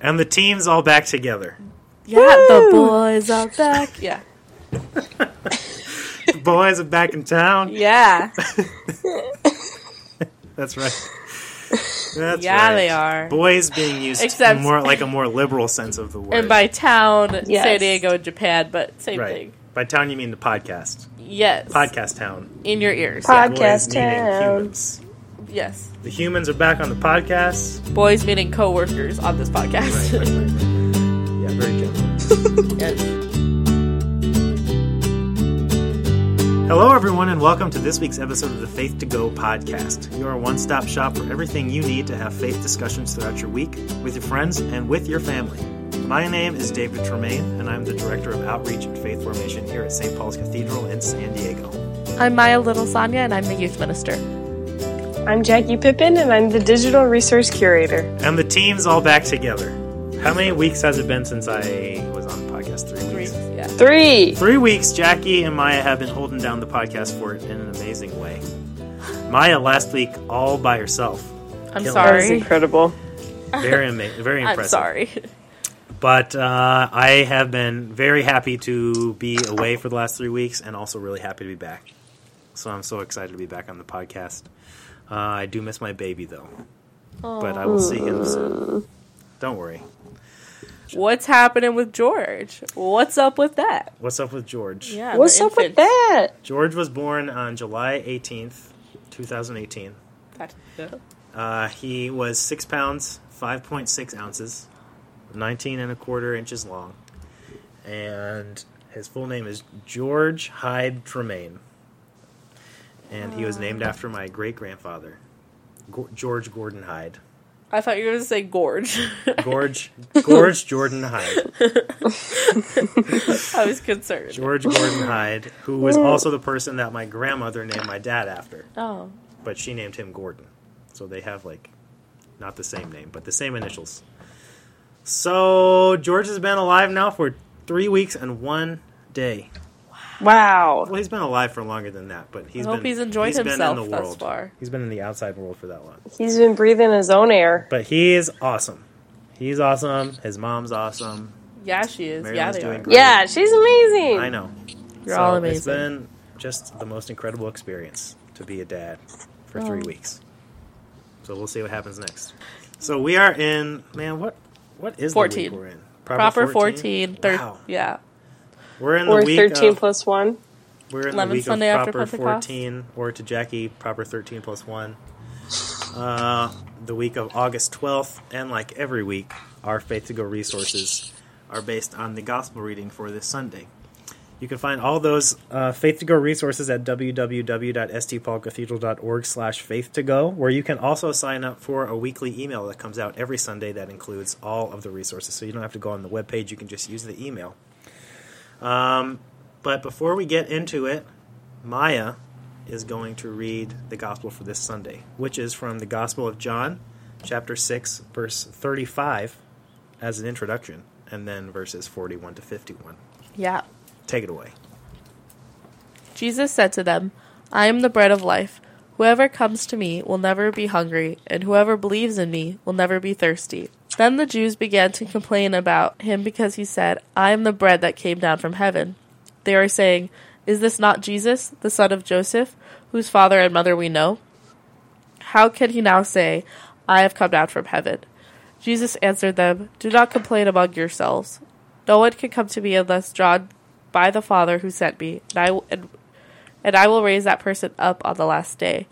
And the team's all back together. Yeah, the boys are back. Yeah. The boys are back in town. Yeah. That's right. That's yeah, right. they are. Boys being used Except- in more like a more liberal sense of the word. And by town, Yes. San Diego, Japan, but same right. thing. By town you mean the podcast. Yes. Podcast town. In your ears. Pod- yeah. Boys Podcast meaning town. Humans. Yes. The humans are back on the podcast. Boys meaning co-workers on this podcast. Right, right, right, right. Yeah, very general. yes. Hello, everyone, and welcome to this week's episode of the Faith to Go podcast. Your one stop shop for everything you need to have faith discussions throughout your week with your friends and with your family. My name is David Tremaine, and I'm the Director of Outreach and Faith Formation here at St. Paul's Cathedral in San Diego. I'm Maya Little Sonia, and I'm the youth minister. I'm Jackie Pippin, and I'm the digital resource curator. And the team's all back together. How many weeks has it been since I was on the podcast? Three Three. weeks. Yeah. Three. Three weeks, Jackie and Maya have been holding down the podcast for it in an amazing way. Maya last week all by herself. I'm Killing That was sorry. incredible. Very amazing, very I'm impressive. sorry. But uh, I have been very happy to be away for the last three weeks and also really happy to be back. So I'm so excited to be back on the podcast. Uh, I do miss my baby though, but I will see him soon. Don't worry. What's happening with George? What's up with that? What's up with George? Yeah. What's the up with that? George was born on July 18th, 2018. That- Uh, he was six pounds, 5.6 ounces, 19 and a quarter inches long. And his full name is George Hyde Tremaine. And he was named after my great grandfather, George Gordon Hyde. I thought you were going to say gorge. Gorge, Gorge Jordan Hyde. I was concerned. George Gordon Hyde, who was also the person that my grandmother named my dad after. Oh. but she named him Gordon. So they have like not the same name, but the same initials. So George has been alive now for three weeks and one day. Wow. Well, he's been alive for longer than that, but he's I hope been, he's enjoyed he's been himself in the thus world. far. He's been in the outside world for that long. He's been breathing his own air. But he is awesome. He's awesome. His mom's awesome. Yeah, she is. Mary yeah, Lynn's they doing are. great. Yeah, she's amazing. I know. You're So all It's amazing. been just the most incredible experience to be a dad for three oh. weeks. So we'll see what happens next. So we are in man. What what is the 14. week we're in? Proper 14. thir- Wow. Yeah. We're in the Or week 13 of, plus 1. We're in the 11 week Sunday of after proper Pentecost. 14, or to Jackie, proper 13 plus one. Uh, the week of August 12th, and like every week, our Faith to Go resources are based on the gospel reading for this Sunday. You can find all those uh, Faith to Go resources at www.stpaulcathedral.org slash faith to go, where you can also sign up for a weekly email that comes out every Sunday that includes all of the resources. So you don't have to go on the webpage, you can just use the email. Um, but before we get into it, Maya is going to read the gospel for this Sunday, which is from the Gospel of John, chapter 6, verse 35, as an introduction, and then verses 41 to 51. Yeah. Take it away. Jesus said to them, I am the bread of life. Whoever comes to me will never be hungry, and whoever believes in me will never be thirsty. Then the Jews began to complain about him because he said, I am the bread that came down from heaven. They were saying, Is this not Jesus, the son of Joseph, whose father and mother we know? How can he now say, I have come down from heaven? Jesus answered them, Do not complain among yourselves. No one can come to me unless drawn by the Father who sent me, and I, and, and I will raise that person up on the last day.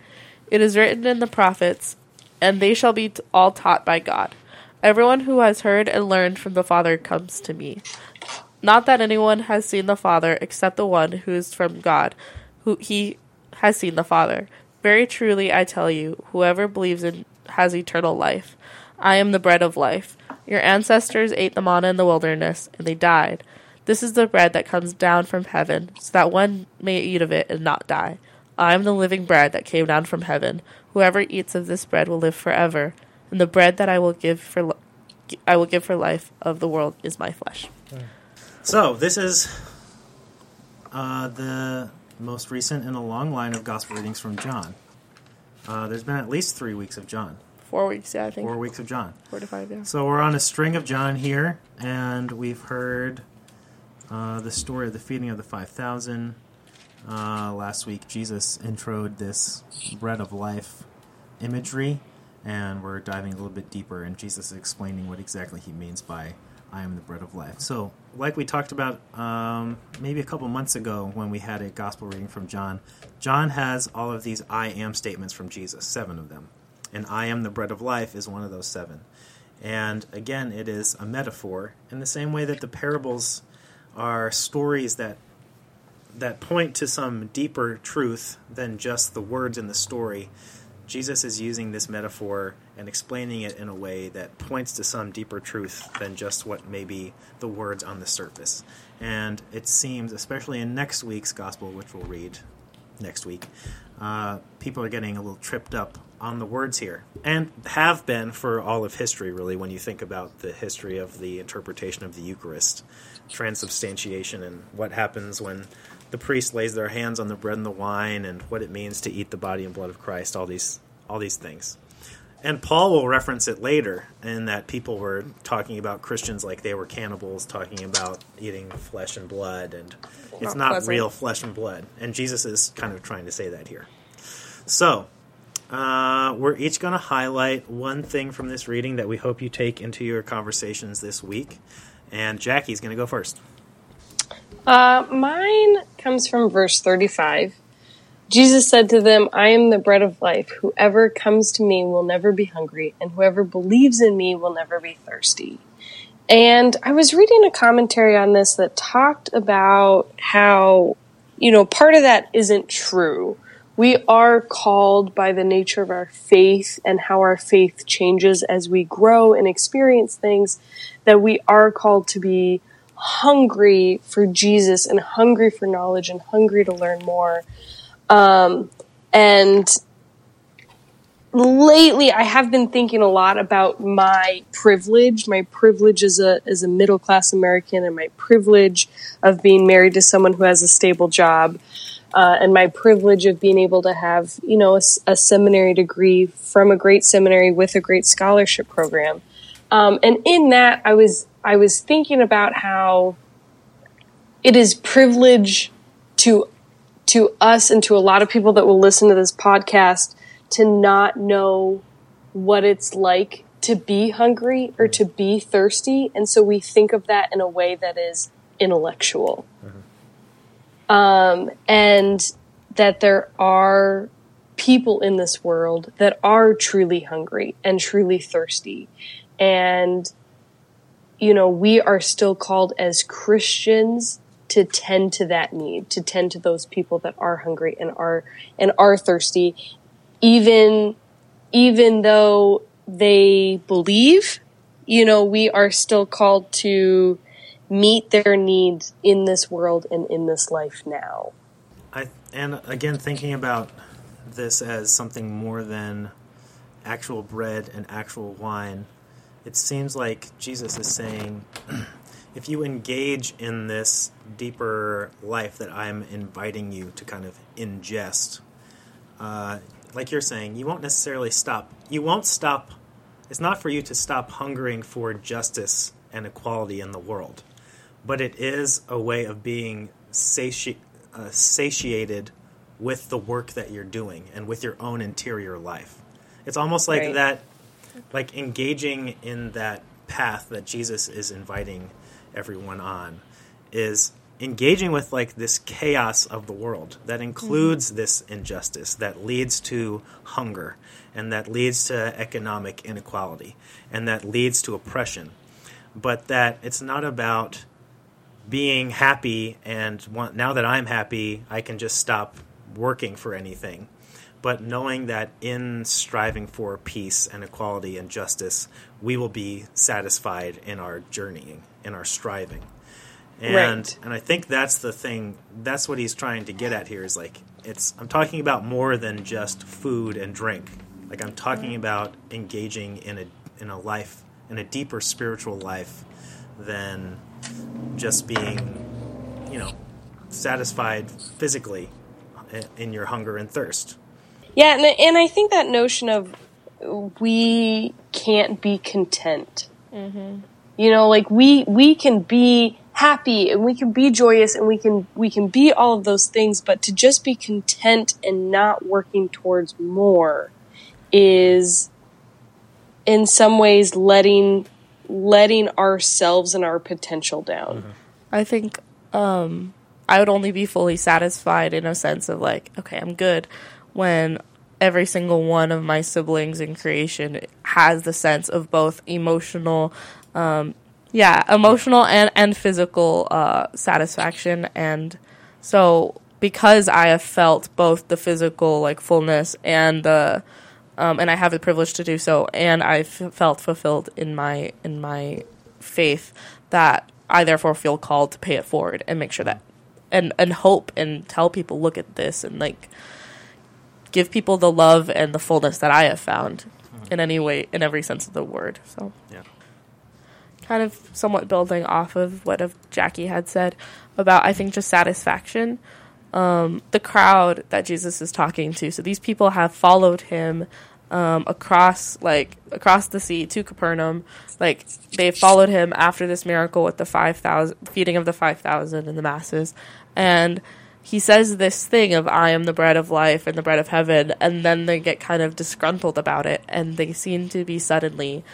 It is written in the prophets, and they shall be all taught by God. Everyone who has heard and learned from the Father comes to me. Not that anyone has seen the Father except the one who is from God, who he has seen the Father. Very truly I tell you, whoever believes in has eternal life. I am the bread of life. Your ancestors ate the manna in the wilderness, and they died. This is the bread that comes down from heaven, so that one may eat of it and not die. I am the living bread that came down from heaven. Whoever eats of this bread will live forever, and the bread that I will give for li- I will give for life of the world is my flesh. So, this is uh, the most recent in a long line of gospel readings from John. Uh, there's been at least three weeks of John. Four weeks, yeah, I think. Four weeks of John. Four to five, yeah. So we're on a string of John here, and we've heard uh, the story of the feeding of the 5,000. Uh, last week, Jesus introed this bread of life imagery, and we're diving a little bit deeper, and Jesus is explaining what exactly he means by I am the bread of life. So, like we talked about um, maybe a couple months ago when we had a gospel reading from John, John has all of these I am statements from Jesus, seven of them. And I am the bread of life is one of those seven. And again, it is a metaphor in the same way that the parables are stories that that point to some deeper truth than just the words in the story. Jesus is using this metaphor and explaining it in a way that points to some deeper truth than just what may be the words on the surface. And it seems, especially in next week's gospel, which we'll read next week, uh, people are getting a little tripped up on the words here, and have been for all of history, really, when you think about the history of the interpretation of the Eucharist, transubstantiation, and what happens when the priest lays their hands on the bread and the wine, and what it means to eat the body and blood of Christ. All these, all these things. And Paul will reference it later, in that people were talking about Christians like they were cannibals, talking about eating flesh and blood, and it's Not not pleasant. real flesh and blood. And Jesus is kind of trying to say that here. So, uh, we're each going to highlight one thing from this reading that we hope you take into your conversations this week. And Jackie's going to go first. Uh, mine comes from verse 35. Jesus said to them, I am the bread of life. Whoever comes to me will never be hungry, and whoever believes in me will never be thirsty. And I was reading a commentary on this that talked about how, you know, part of that isn't true. We are called by the nature of our faith and how our faith changes as we grow and experience things, that we are called to be hungry for Jesus and hungry for knowledge and hungry to learn more. Um, and lately I have been thinking a lot about my privilege, my privilege as a as a middle class American and my privilege of being married to someone who has a stable job. Uh, and my privilege of being able to have, you know, a seminary degree from a great seminary with a great scholarship program. Um, and in that, I was I was thinking about how it is privilege to to us and to a lot of people that will listen to this podcast to not know what it's like to be hungry or to be thirsty, and so we think of that in a way that is intellectual, um, and that there are people in this world that are truly hungry and truly thirsty, and you know, we are still called as Christians to tend to that need, to tend to those people that are hungry and are and are thirsty, even even though they believe, you know, we are still called to meet their needs in this world and in this life now. I and again thinking about this as something more than actual bread and actual wine. It seems like Jesus is saying, if you engage in this deeper life that I'm inviting you to kind of ingest, uh, like you're saying, you won't necessarily stop. You won't stop. It's not for you to stop hungering for justice and equality in the world, but it is a way of being sati- uh, satiated with the work that you're doing and with your own interior life. It's almost like Right. that, like engaging in that path that Jesus is inviting everyone on, is engaging with like this chaos of the world that includes mm-hmm. this injustice that leads to hunger and that leads to economic inequality and that leads to oppression but that it's not about being happy and want, now that I'm happy, I can just stop working for anything. But knowing that in striving for peace and equality and justice, we will be satisfied in our journeying, in our striving. And Right. and I think that's the thing. That's what he's trying to get at here. Is like it's. I'm talking about more than just food and drink. Like I'm talking mm-hmm. about engaging in a in a life in a deeper spiritual life than just being, you know, satisfied physically eh, in your hunger and thirst. Yeah, and, and I think that notion of we can't be content. You know, like we we can be happy and we can be joyous and we can we can be all of those things, but to just be content and not working towards more is in some ways letting letting ourselves and our potential down. I think um, I would only be fully satisfied in a sense of like, okay, I'm good when every single one of my siblings in creation has the sense of both emotional, um, yeah, emotional and and physical uh, satisfaction, and so because I have felt both the physical like fullness and the um, and I have the privilege to do so, and I f- felt fulfilled in my in my faith that I therefore feel called to pay it forward and make sure that and and hope and tell people look at this and like give people the love and the fullness that I have found in any way in every sense of the word. So Yeah. kind of somewhat building off of what of Jackie had said about I think just satisfaction. Um, the crowd that Jesus is talking to. So these people have followed him um, across like across the sea to Capernaum. Like they followed him after this miracle with the five thousand feeding of the five thousand and the masses, and he says this thing of I am the bread of life and the bread of heaven, and then they get kind of disgruntled about it, and they seem to be suddenly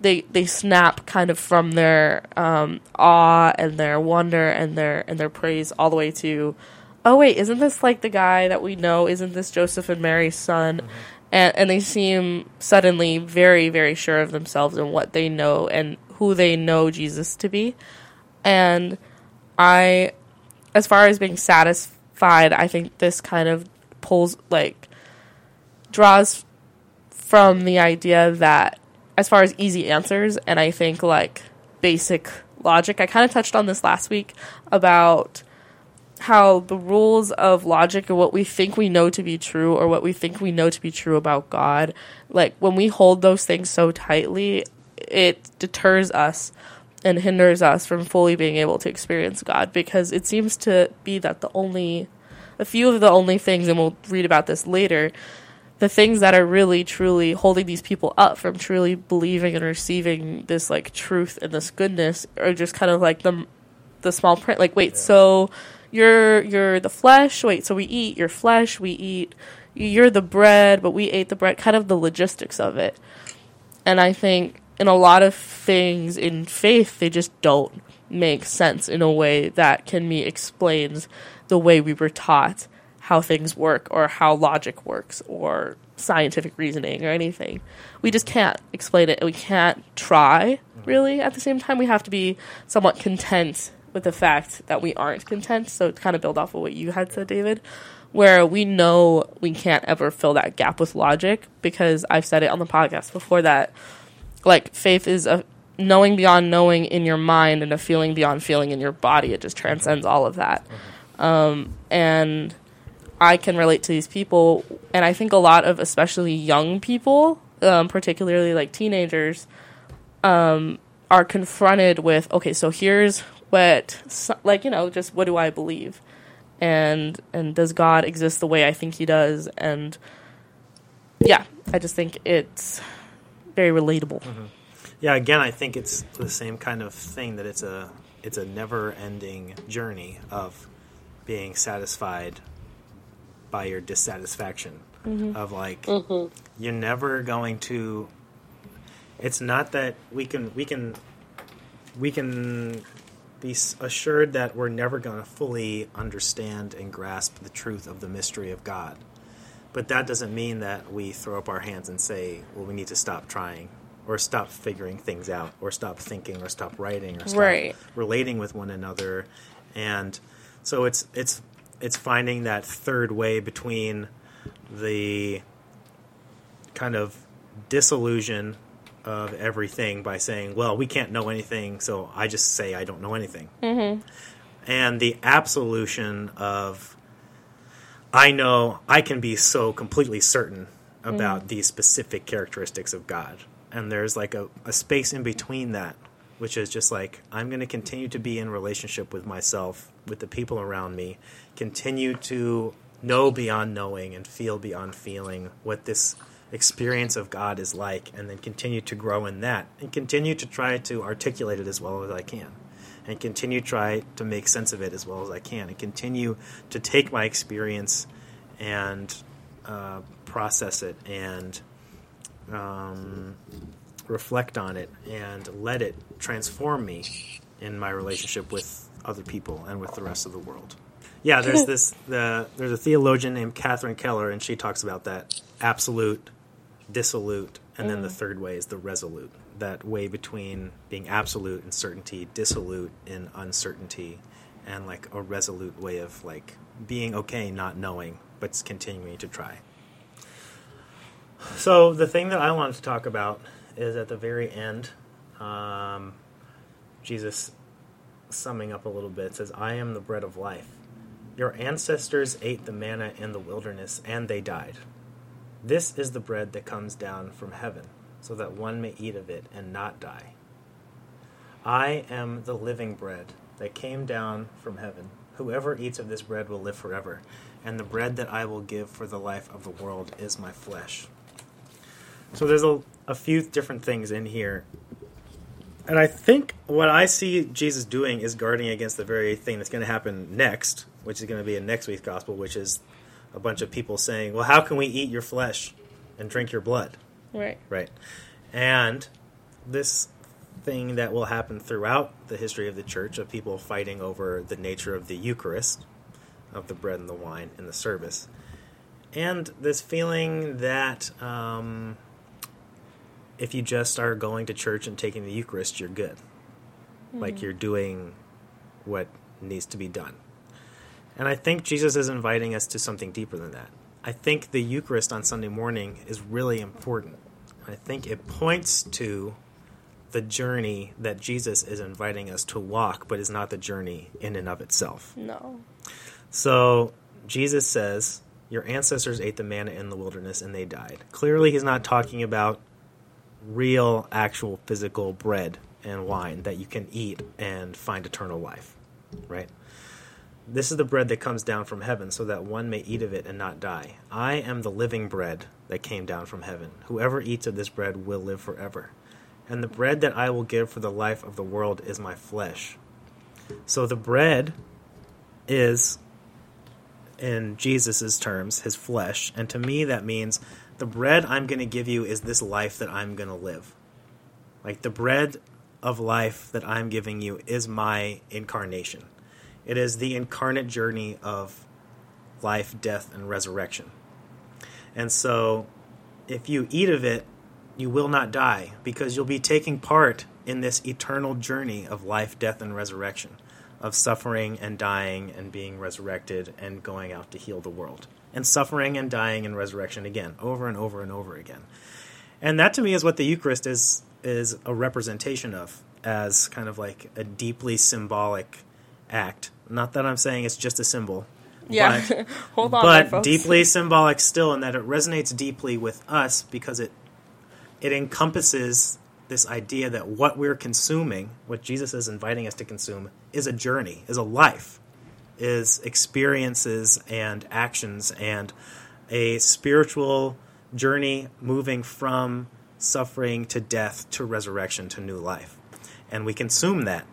they they snap kind of from their um, awe and their wonder and their and their praise all the way to oh wait isn't this like the guy that we know? Isn't this Joseph and Mary's son? And and they seem suddenly very very sure of themselves and what they know and who they know Jesus to be. And I as far as being satisfied I think this kind of pulls like draws from the idea that as far as easy answers and I think like basic logic, I kind of touched on this last week about how the rules of logic and what we think we know to be true or what we think we know to be true about God, like when we hold those things so tightly, it deters us and hinders us from fully being able to experience God because it seems to be that the only a few of the only things and we'll read about this later the things that are really truly holding these people up from truly believing and receiving this like truth and this goodness are just kind of like the the small print like wait so you're you're the flesh? Wait so we eat your flesh we eat you're the bread but we ate the bread kind of the logistics of it. And i think in a lot of things in faith they just don't make sense in a way that can be explains the way we were taught how things work or how logic works or scientific reasoning or anything. We just can't explain it. And we can't try, really. At the same time, we have to be somewhat content with the fact that we aren't content. So, to kind of build off of what you had said, David, where we know we can't ever fill that gap with logic because I've said it on the podcast before that, like, faith is a knowing beyond knowing in your mind and a feeling beyond feeling in your body. It just transcends all of that. Um, and I can relate to these people, and I think a lot of especially young people, um, particularly like teenagers, um, are confronted with okay, so here's what, like you know, just what do I believe, and and does God exist the way I think He does, and yeah, I just think it's very relatable. Mm-hmm. Yeah, again, I think it's the same kind of thing that it's a it's a never-ending journey of being satisfied by your dissatisfaction mm-hmm. of like mm-hmm. you're never going to it's not that we can we can we can be assured that we're never going to fully understand and grasp the truth of the mystery of God. But that doesn't mean that we throw up our hands and say, well, we need to stop trying or stop figuring things out or stop thinking or stop writing or stop Right. relating with one another. And so it's it's it's finding that third way between the kind of disillusion of everything by saying, well, we can't know anything, so I just say I don't know anything. Mm-hmm. And the absolution of, I know I can be so completely certain about mm. these specific characteristics of God. And there's like a, a space in between that, which is just like, I'm going to continue to be in relationship with myself, with the people around me, continue to know beyond knowing and feel beyond feeling what this experience of God is like, and then continue to grow in that, and continue to try to articulate it as well as I can, and continue to try to make sense of it as well as I can, and continue to take my experience and uh, process it and um, reflect on it and let it transform me in my relationship with other people and with the rest of the world. Yeah, there's this the there's a theologian named Catherine Keller, and she talks about that absolute, dissolute, and then the third way is the resolute. That way between being absolute in certainty, dissolute in uncertainty, and like a resolute way of like being okay not knowing, but continuing to try. So the thing that I wanted to talk about is at the very end, um, Jesus summing up a little bit says, "I am the bread of life." Your ancestors ate the manna in the wilderness, and they died. This is the bread that comes down from heaven, so that one may eat of it and not die. I am the living bread that came down from heaven. Whoever eats of this bread will live forever, and the bread that I will give for the life of the world is my flesh. So there's a, a few different things in here. And I think what I see Jesus doing is guarding against the very thing that's going to happen next, which is going to be in next week's gospel, which is a bunch of people saying, "Well, how can we eat your flesh and drink your blood?" Right. Right. And this thing that will happen throughout the history of the church of people fighting over the nature of the Eucharist, of the bread and the wine in the service, and this feeling that um, if you just are going to church and taking the Eucharist, you're good. Like you're doing what needs to be done. And I think Jesus is inviting us to something deeper than that. I think the Eucharist on Sunday morning is really important. I think it points to the journey that Jesus is inviting us to walk, but is not the journey in and of itself. No. So Jesus says, Your ancestors ate the manna in the wilderness and they died. Clearly, he's not talking about real, actual, physical bread and wine that you can eat and find eternal life, right? This is the bread that comes down from heaven, so that one may eat of it and not die. I am the living bread that came down from heaven. Whoever eats of this bread will live forever. And the bread that I will give for the life of the world is my flesh. So the bread is, in Jesus' terms, his flesh. And to me, that means the bread I'm going to give you is this life that I'm going to live. Like the bread of life that I'm giving you is my incarnation. It is the incarnate journey of life, death, and resurrection. And so, if you eat of it, you will not die because you'll be taking part in this eternal journey of life, death, and resurrection, of suffering and dying and being resurrected and going out to heal the world, and suffering and dying and resurrection again, over and over and over again. And that to me is what the Eucharist is is a representation of as kind of like a deeply symbolic act. Not that I'm saying it's just a symbol. Yeah. But, Hold on, there, but folks. deeply symbolic still in that it resonates deeply with us because it it encompasses this idea that what we're consuming, what Jesus is inviting us to consume, is a journey, is a life, is experiences and actions and a spiritual journey moving from suffering to death to resurrection to new life. And we consume that.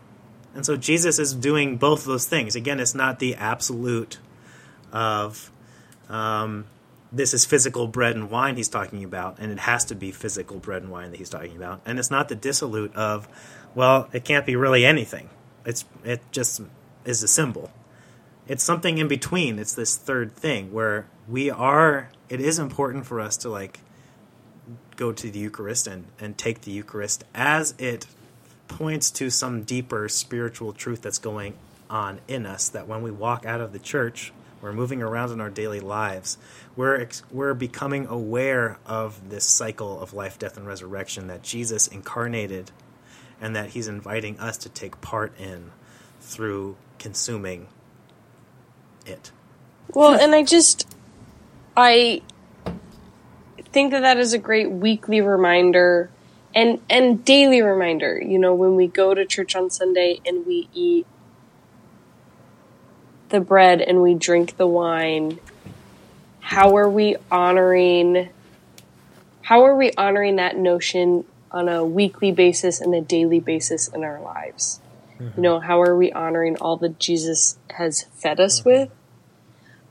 And so Jesus is doing both of those things. Again, it's not the absolute of um, this is physical bread and wine he's talking about, and it has to be physical bread and wine that he's talking about. And it's not the dissolute of, well, it can't be really anything. It's it just is a symbol. It's something in between. It's this third thing where we are. It is important for us to like go to the Eucharist and and take the Eucharist as it points to some deeper spiritual truth that's going on in us. That when we walk out of the church, we're moving around in our daily lives. We're ex- we're becoming aware of this cycle of life, death, and resurrection that Jesus incarnated, and that He's inviting us to take part in through consuming it. Well, and I just, I think that that is a great weekly reminder and and daily reminder. You know, when we go to church on Sunday and we eat the bread and we drink the wine, how are we honoring how are we honoring that notion on a weekly basis and a daily basis in our lives? Mm-hmm. You know, how are we honoring all that Jesus has fed us mm-hmm. with?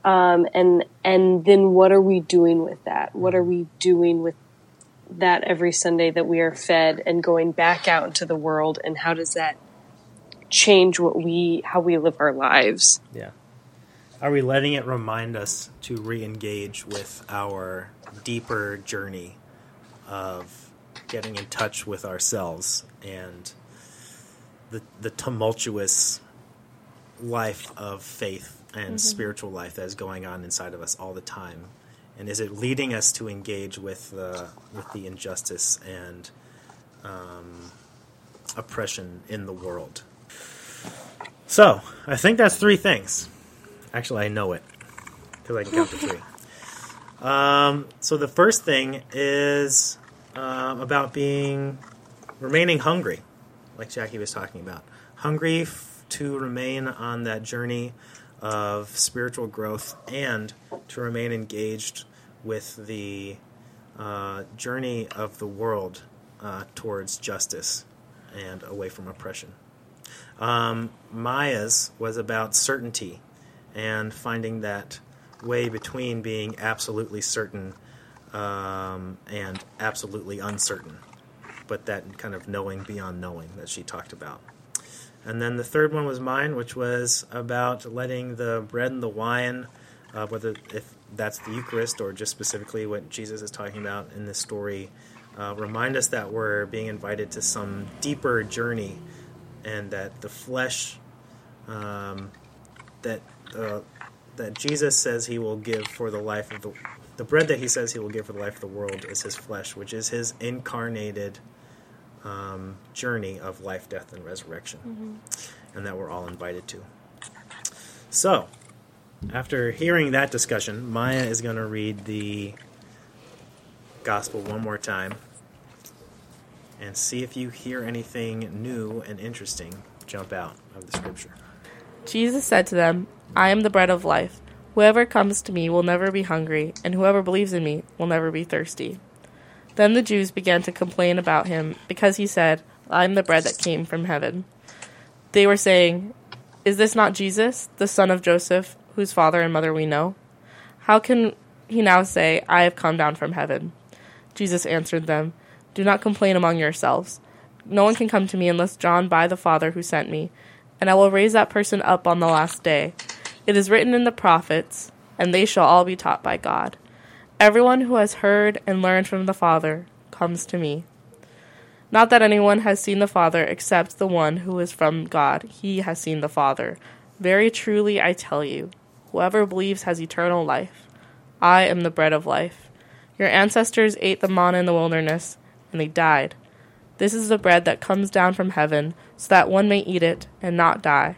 Um, and and then what are we doing with that? What are we doing with that every Sunday that we are fed and going back out into the world? And how does that change what we how we live our lives? Yeah. Are we letting it remind us to re-engage with our deeper journey of getting in touch with ourselves and the the tumultuous life of faith and mm-hmm. spiritual life that is going on inside of us all the time? And is it leading us to engage with the with the injustice and um, oppression in the world? So I think that's three things. Actually, I know it because I can count to three. Um, so the first thing is uh, about being remaining hungry, like Jackie was talking about, hungry f- to remain on that journey of spiritual growth and to remain engaged with the uh, journey of the world uh, towards justice and away from oppression. Um, Maya's was about certainty and finding that way between being absolutely certain um, and absolutely uncertain, but that kind of knowing beyond knowing that she talked about. And then the third one was mine, which was about letting the bread and the wine, uh, whether if that's the Eucharist or just specifically what Jesus is talking about in this story, uh, remind us that we're being invited to some deeper journey, and that the flesh, um, that uh, that Jesus says He will give for the life of the the bread that He says He will give for the life of the world is His flesh, which is His incarnated um, journey of life, death, and resurrection, mm-hmm. and that we're all invited to. So, after hearing that discussion, Maya is going to read the gospel one more time and see if you hear anything new and interesting jump out of the scripture. Jesus said to them, I am the bread of life. Whoever comes to me will never be hungry, and whoever believes in me will never be thirsty. Then the Jews began to complain about him because he said, I am the bread that came from heaven. They were saying, Is this not Jesus, the son of Joseph, whose father and mother we know? How can he now say, I have come down from heaven? Jesus answered them, Do not complain among yourselves. No one can come to me unless drawn by the Father who sent me, and I will raise that person up on the last day. It is written in the prophets, and they shall all be taught by God. Everyone who has heard and learned from the Father comes to me. Not that anyone has seen the Father except the one who is from God. He has seen the Father. Very truly I tell you, whoever believes has eternal life. I am the bread of life. Your ancestors ate the manna in the wilderness, and they died. This is the bread that comes down from heaven, so that one may eat it and not die.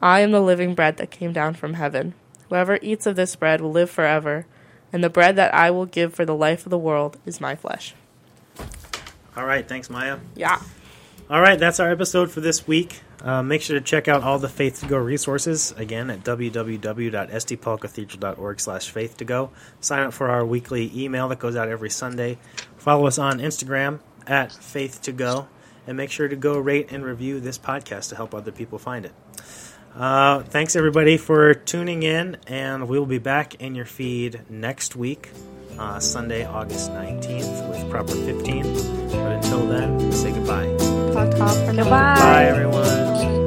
I am the living bread that came down from heaven. Whoever eats of this bread will live forever and the bread that I will give for the life of the world is my flesh. All right, thanks, Maya. Yeah. All right, that's our episode for this week. Uh, make sure to check out all the Faith to Go resources again at www.stpaulcathedral.org slash faith to go. Sign up for our weekly email that goes out every Sunday. Follow us on Instagram at faith to go, and make sure to go rate and review this podcast to help other people find it. Uh, thanks everybody for tuning in, and we'll be back in your feed next week, uh, Sunday, August 19th, with Proper 15. But until then, say goodbye. Talk, talk, goodbye. Bye, everyone.